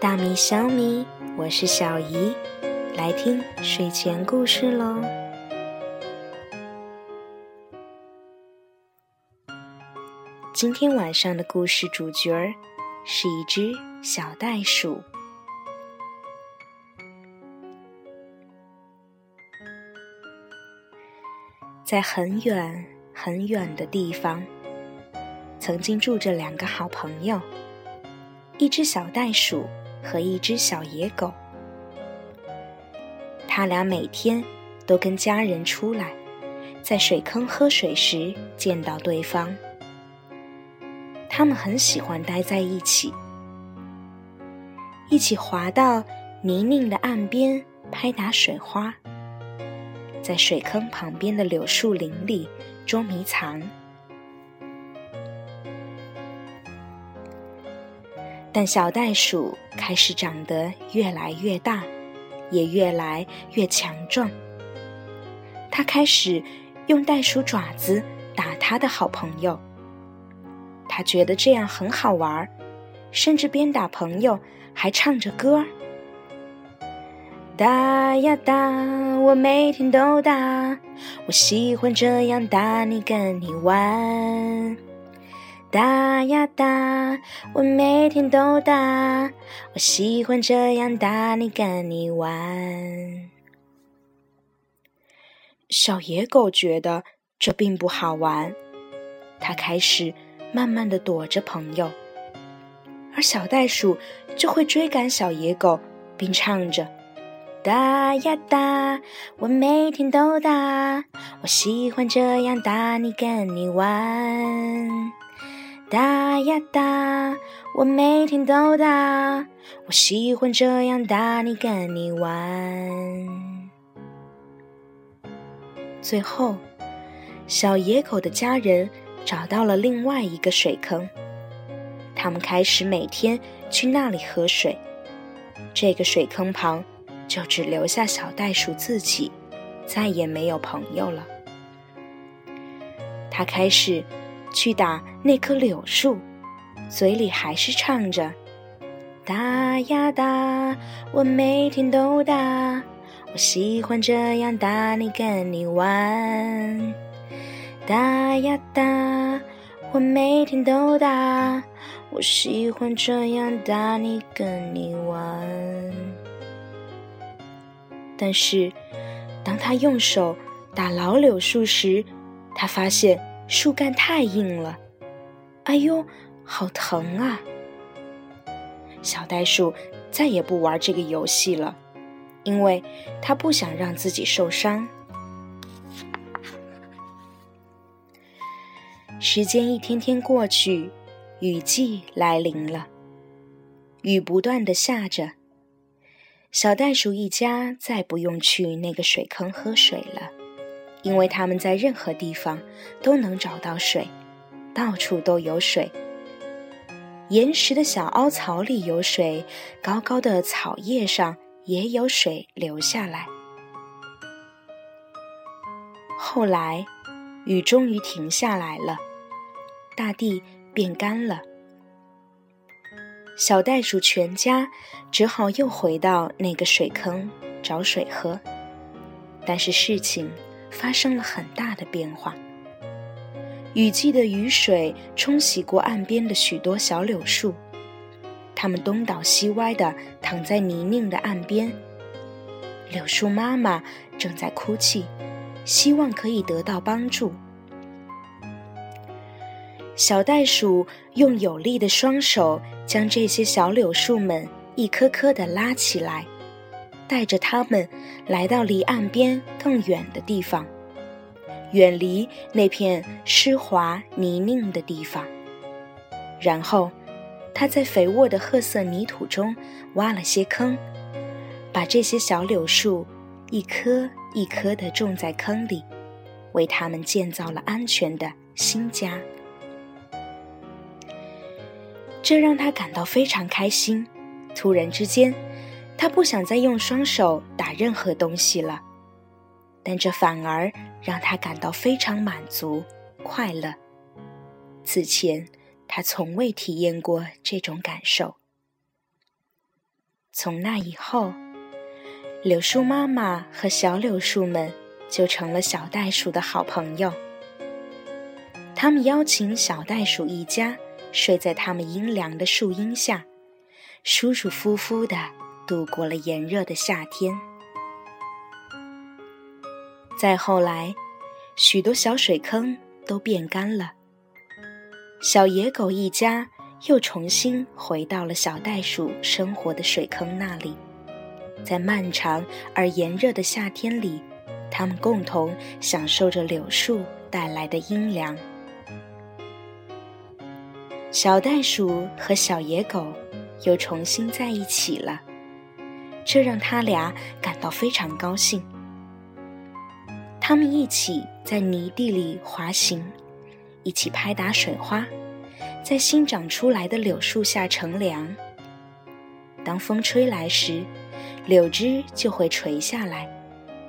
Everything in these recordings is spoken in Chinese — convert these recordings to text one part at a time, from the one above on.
大米、小米，我是小姨，来听睡前故事喽。今天晚上的故事主角是一只小袋鼠，在很远很远的地方，曾经住着两个好朋友，一只小袋鼠和一只小野狗。他俩每天都跟家人出来，在水坑喝水时见到对方。他们很喜欢待在一起，一起滑到泥泞的岸边拍打水花，在水坑旁边的柳树林里捉迷藏。但小袋鼠开始长得越来越大，也越来越强壮。它开始用袋鼠爪子打它的好朋友。他觉得这样很好玩，甚至边打朋友还唱着歌。打呀打，我每天都打，我喜欢这样打你，跟你玩。打呀打，我每天都打，我喜欢这样打你，跟你玩。小野狗觉得这并不好玩，它开始。慢慢的躲着朋友，而小袋鼠就会追赶小野狗，并唱着：“打呀打，我每天都打，我喜欢这样打你，跟你玩。打呀打，我每天都打，我喜欢这样打你，跟你玩。”最后，小野狗的家人。找到了另外一个水坑，他们开始每天去那里喝水。这个水坑旁就只留下小袋鼠自己，再也没有朋友了。他开始去打那棵柳树，嘴里还是唱着：“打呀打，我每天都打，我喜欢这样打你，跟你玩。”打呀打，我每天都打，我喜欢这样打你，跟你玩。但是，当他用手打老柳树时，他发现树干太硬了，哎呦，好疼啊！小袋鼠再也不玩这个游戏了，因为它不想让自己受伤。时间一天天过去，雨季来临了。雨不断的下着，小袋鼠一家再不用去那个水坑喝水了，因为他们在任何地方都能找到水，到处都有水。岩石的小凹槽里有水，高高的草叶上也有水流下来。后来，雨终于停下来了。大地变干了，小袋鼠全家只好又回到那个水坑找水喝。但是事情发生了很大的变化。雨季的雨水冲洗过岸边的许多小柳树，它们东倒西歪地躺在泥泞的岸边。柳树妈妈正在哭泣，希望可以得到帮助。小袋鼠用有力的双手将这些小柳树们一颗颗地拉起来，带着他们来到离岸边更远的地方，远离那片湿滑泥泞的地方。然后，他在肥沃的褐色泥土中挖了些坑，把这些小柳树一颗一颗地种在坑里，为他们建造了安全的新家。这让他感到非常开心。突然之间，他不想再用双手打任何东西了，但这反而让他感到非常满足、快乐。此前，他从未体验过这种感受。从那以后，柳树妈妈和小柳树们就成了小袋鼠的好朋友。他们邀请小袋鼠一家睡在他们阴凉的树荫下，舒舒服服的度过了炎热的夏天。再后来，许多小水坑都变干了，小野狗一家又重新回到了小袋鼠生活的水坑那里。在漫长而炎热的夏天里，他们共同享受着柳树带来的阴凉。小袋鼠和小野狗又重新在一起了，这让他俩感到非常高兴。他们一起在泥地里滑行，一起拍打水花，在新长出来的柳树下乘凉。当风吹来时，柳枝就会垂下来，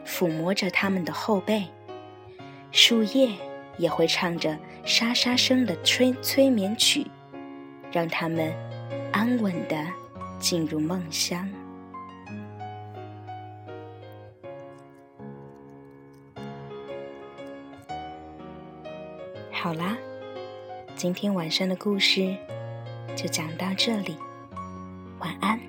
抚摸着他们的后背；树叶也会唱着沙沙声的催催眠曲。让他们安稳的进入梦乡。好啦，今天晚上的故事就讲到这里，晚安。